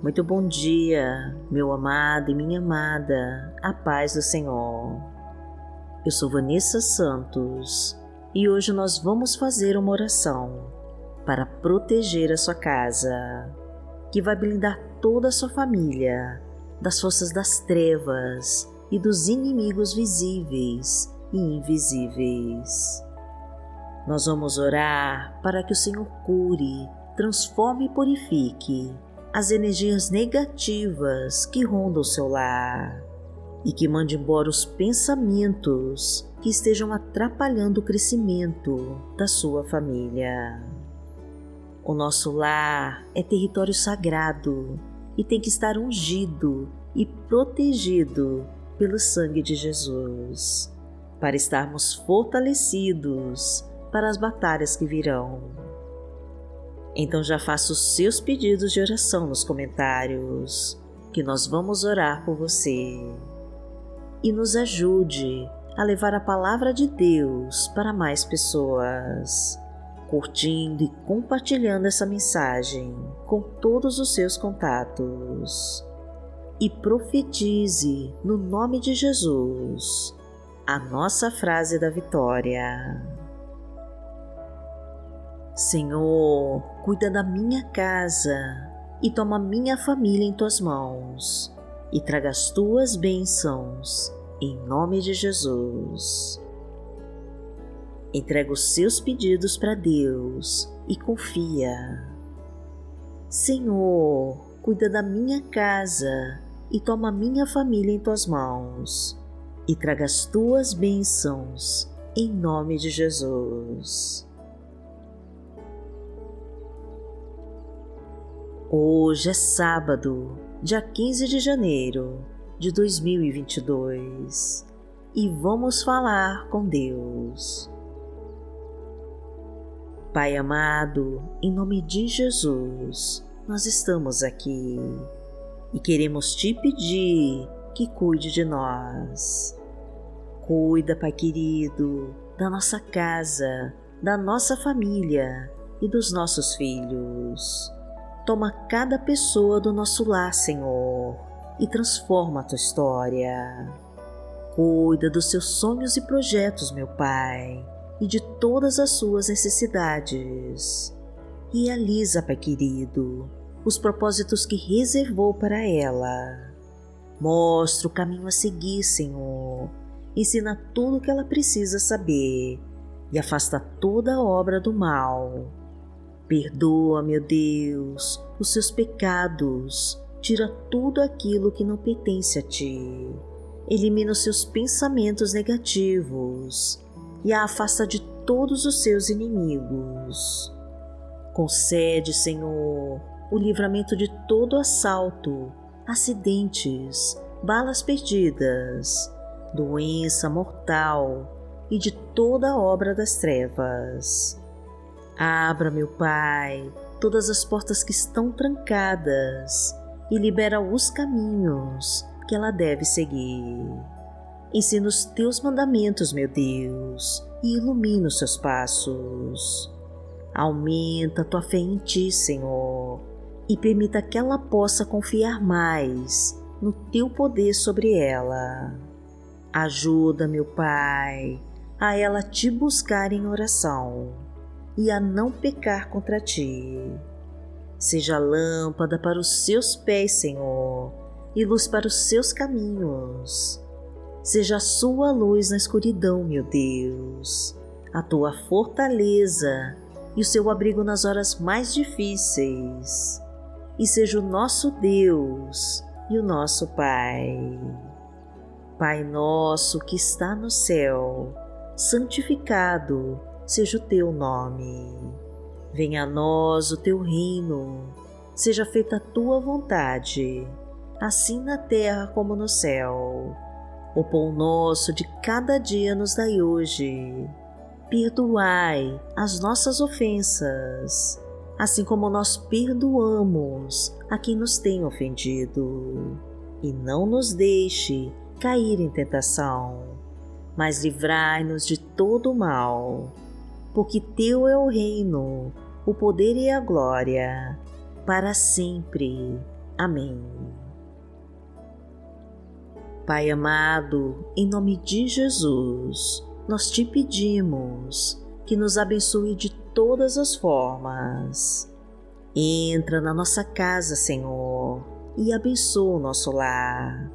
Muito bom dia, meu amado e minha amada, a paz do Senhor. Eu sou Vanessa Santos e hoje nós vamos fazer uma oração para proteger a sua casa, que vai blindar toda a sua família das forças das trevas e dos inimigos visíveis e invisíveis. Nós vamos orar para que o Senhor cure, transforme e purifique as energias negativas que rondam o seu lar e que mande embora os pensamentos que estejam atrapalhando o crescimento da sua família. O nosso lar é território sagrado e tem que estar ungido e protegido pelo sangue de Jesus, para estarmos fortalecidos para as batalhas que virão. Então já faça os seus pedidos de oração nos comentários, que nós vamos orar por você. E nos ajude a levar a palavra de Deus para mais pessoas, curtindo e compartilhando essa mensagem com todos os seus contatos. E profetize no nome de Jesus a nossa frase da vitória. Senhor, cuida da minha casa e toma minha família em tuas mãos e traga as tuas bênçãos, em nome de Jesus. Entrega os seus pedidos para Deus e confia. Senhor, cuida da minha casa e toma minha família em tuas mãos e traga as tuas bênçãos, em nome de Jesus. Hoje é sábado, dia 15 de janeiro de 2022 e vamos falar com Deus. Pai amado, em nome de Jesus, nós estamos aqui e queremos te pedir que cuide de nós. Cuida, Pai querido, da nossa casa, da nossa família e dos nossos filhos Toma cada pessoa do nosso lar, Senhor, e transforma a tua história. Cuida dos seus sonhos e projetos, meu Pai, e de todas as suas necessidades. Realiza, Pai querido, os propósitos que reservou para ela. Mostra o caminho a seguir, Senhor. Ensina tudo o que ela precisa saber e afasta toda obra do mal Perdoa, meu Deus, os seus pecados, tira tudo aquilo que não pertence a ti. Elimina os seus pensamentos negativos e a afasta de todos os seus inimigos. Concede, Senhor, o livramento de todo assalto, acidentes, balas perdidas, doença mortal e de toda obra das trevas. Abra, meu Pai, todas as portas que estão trancadas e libera os caminhos que ela deve seguir. Ensina os teus mandamentos, meu Deus, e ilumina os seus passos. Aumenta a tua fé em ti, Senhor, e permita que ela possa confiar mais no teu poder sobre ela. Ajuda, meu Pai, a ela te buscar em oração e a não pecar contra ti. Seja lâmpada para os seus pés, Senhor, e luz para os seus caminhos. Seja a sua luz na escuridão, meu Deus, a tua fortaleza e o seu abrigo nas horas mais difíceis. E seja o nosso Deus e o nosso Pai. Pai nosso que está no céu, santificado seja o teu nome. Venha a nós o teu reino, seja feita a tua vontade, assim na terra como no céu. O pão nosso de cada dia nos dai hoje. Perdoai as nossas ofensas, assim como nós perdoamos a quem nos tem ofendido. E não nos deixe cair em tentação, mas livrai-nos de todo o mal porque Teu é o reino, o poder e a glória, para sempre. Amém. Pai amado, em nome de Jesus, nós te pedimos que nos abençoe de todas as formas. Entra na nossa casa, Senhor, e abençoa o nosso lar.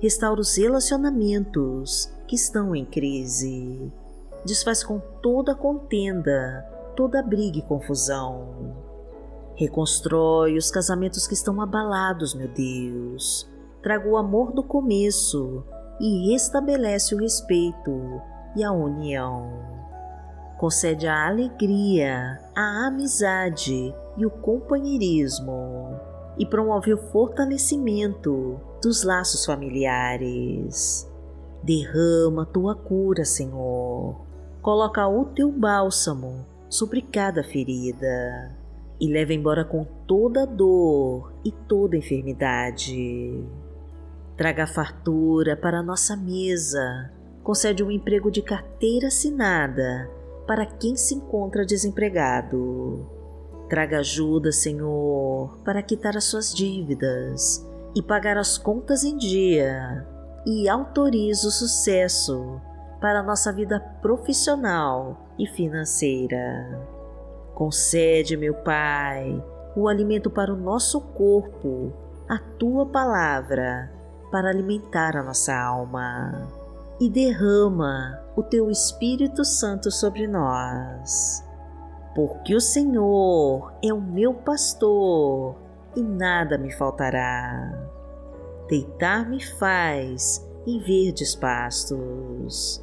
Restaura os relacionamentos que estão em crise. Desfaz com toda contenda, toda briga e confusão Reconstrói os casamentos que estão abalados, meu Deus. Traga o amor do começo e restabelece o respeito e a união. Concede a alegria, a amizade e o companheirismo e promove o fortalecimento dos laços familiares. Derrama tua cura, Senhor. Coloca o teu bálsamo sobre cada ferida e leva embora com toda dor e toda enfermidade. Traga fartura para a nossa mesa, concede um emprego de carteira assinada para quem se encontra desempregado. Traga ajuda, Senhor, para quitar as suas dívidas e pagar as contas em dia, e autorize o sucesso para nossa vida profissional e financeira. Concede, meu Pai, o alimento para o nosso corpo, a tua palavra, para alimentar a nossa alma. E derrama o teu Espírito Santo sobre nós. Porque o Senhor é o meu pastor e nada me faltará. Deitar-me faz em verdes pastos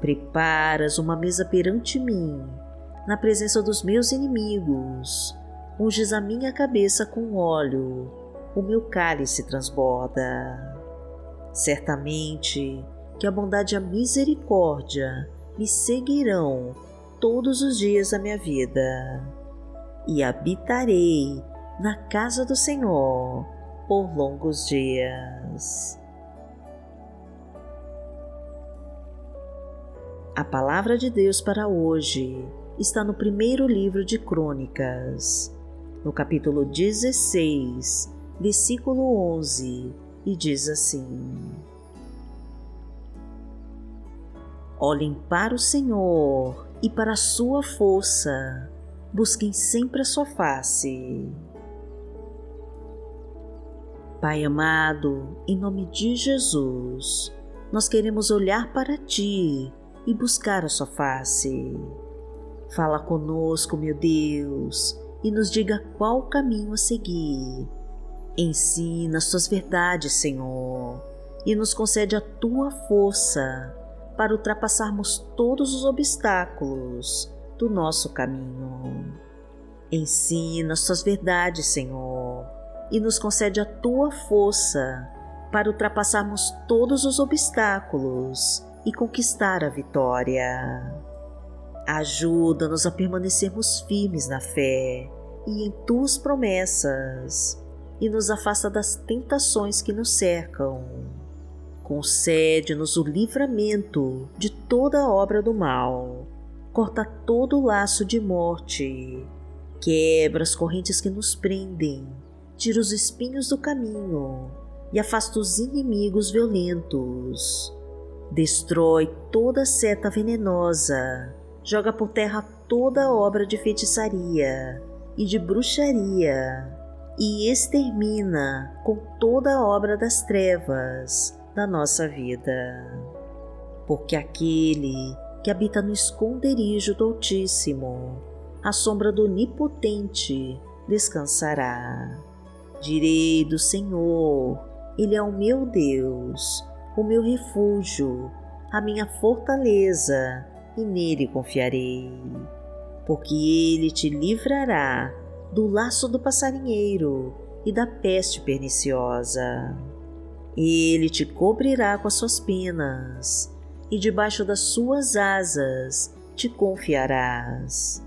Preparas uma mesa perante mim, na presença dos meus inimigos. Unges a minha cabeça com óleo, o meu cálice transborda. Certamente que a bondade e a misericórdia me seguirão todos os dias da minha vida, e habitarei na casa do Senhor por longos dias. A palavra de Deus para hoje está no primeiro livro de Crônicas, no capítulo 16, versículo 11, e diz assim: Olhem para o Senhor e para a sua força, busquem sempre a sua face. Pai amado, em nome de Jesus, nós queremos olhar para Ti e buscar a sua face. Fala conosco, meu Deus, e nos diga qual caminho a seguir. Ensina as tuas verdades, Senhor, e nos concede a tua força para ultrapassarmos todos os obstáculos do nosso caminho. Ensina as tuas verdades, Senhor, e nos concede a tua força para ultrapassarmos todos os obstáculos e conquistar a vitória. Ajuda-nos a permanecermos firmes na fé e em tuas promessas, e nos afasta das tentações que nos cercam. Concede-nos o livramento de toda obra do mal, corta todo o laço de morte, quebra as correntes que nos prendem, tira os espinhos do caminho e afasta os inimigos violentos Destrói toda seta venenosa, joga por terra toda obra de feitiçaria e de bruxaria, e extermina com toda a obra das trevas da nossa vida. Porque aquele que habita no esconderijo do Altíssimo, à sombra do Onipotente, descansará. Direi do Senhor, Ele é o meu Deus o meu refúgio, a minha fortaleza, e nele confiarei. Porque ele te livrará do laço do passarinheiro e da peste perniciosa. Ele te cobrirá com as suas penas, e debaixo das suas asas te confiarás.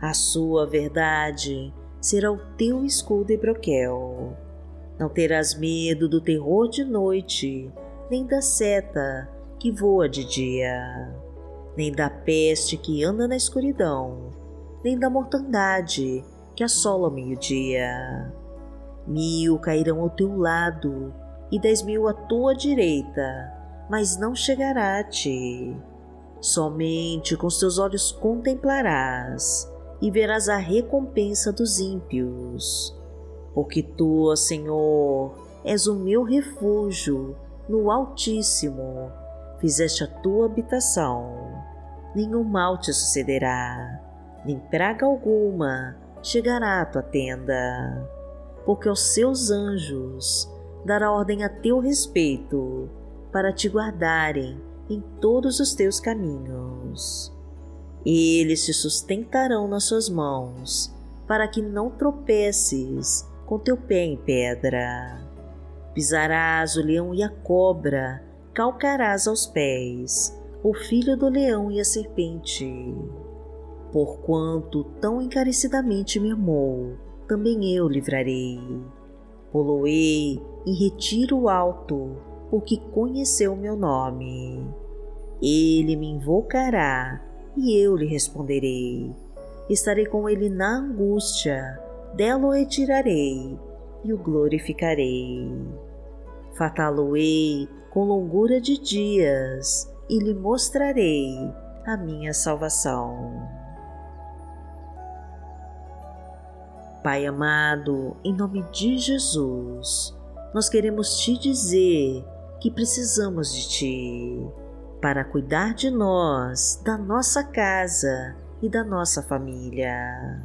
A sua verdade será o teu escudo e broquel. Não terás medo do terror de noite, nem da seta que voa de dia, nem da peste que anda na escuridão, nem da mortandade que assola o meio-dia. Mil cairão ao teu lado e dez mil à tua direita, mas não chegará a ti. Somente com os teus olhos contemplarás e verás a recompensa dos ímpios. Porque tu, Senhor, és o meu refúgio no Altíssimo, fizeste a tua habitação. Nenhum mal te sucederá, nem praga alguma chegará à tua tenda, porque aos seus anjos dará ordem a teu respeito para te guardarem em todos os teus caminhos. Eles te sustentarão nas suas mãos, para que não tropeces com teu pé em pedra. Pisarás o leão e a cobra, calcarás aos pés o filho do leão e a serpente. Porquanto tão encarecidamente me amou, também eu livrarei. Poloei em retiro alto, porque conheceu meu nome. Ele me invocará e eu lhe responderei. Estarei com ele na angústia, dela o retirarei e o glorificarei. Fataloei com longura de dias e lhe mostrarei a minha salvação. Pai amado, em nome de Jesus, nós queremos te dizer que precisamos de ti para cuidar de nós, da nossa casa e da nossa família.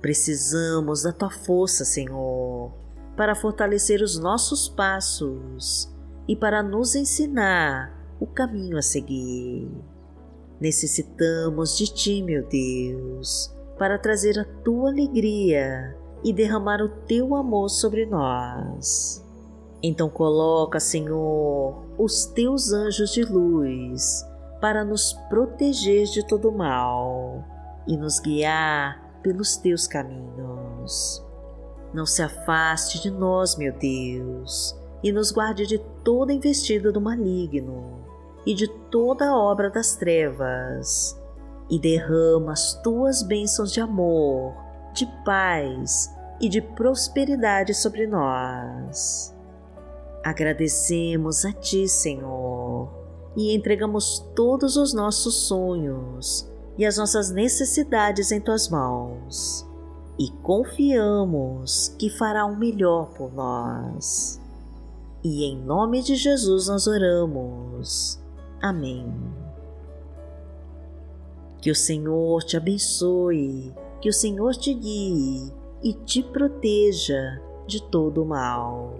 Precisamos da tua força, Senhor, para fortalecer os nossos passos e para nos ensinar o caminho a seguir. Necessitamos de ti, meu Deus, para trazer a tua alegria e derramar o teu amor sobre nós. Então coloca, Senhor, os teus anjos de luz para nos proteger de todo mal e nos guiar pelos teus caminhos. Não se afaste de nós, meu Deus, e nos guarde de toda investida do maligno e de toda obra das trevas, e derrama as tuas bênçãos de amor, de paz e de prosperidade sobre nós. Agradecemos a Ti, Senhor, e entregamos todos os nossos sonhos e as nossas necessidades em Tuas mãos, e confiamos que fará o melhor por nós. E em nome de Jesus nós oramos. Amém. Que o Senhor te abençoe, que o Senhor te guie e te proteja de todo o mal.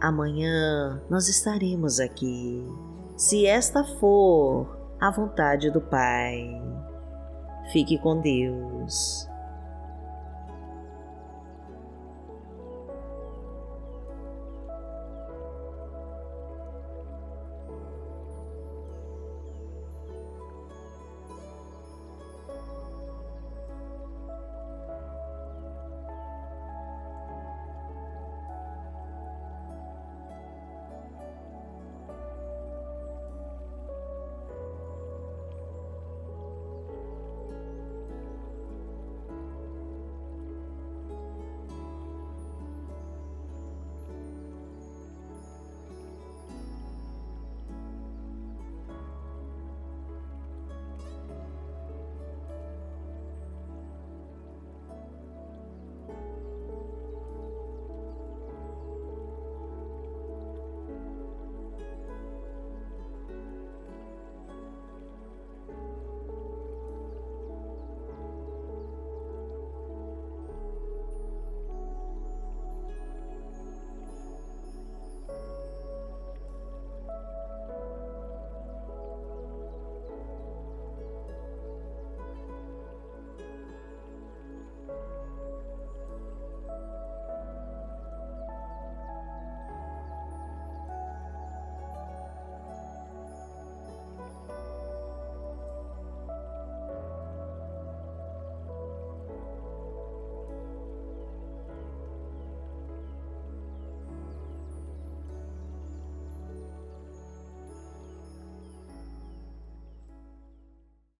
Amanhã nós estaremos aqui, se esta for a vontade do Pai. Fique com Deus.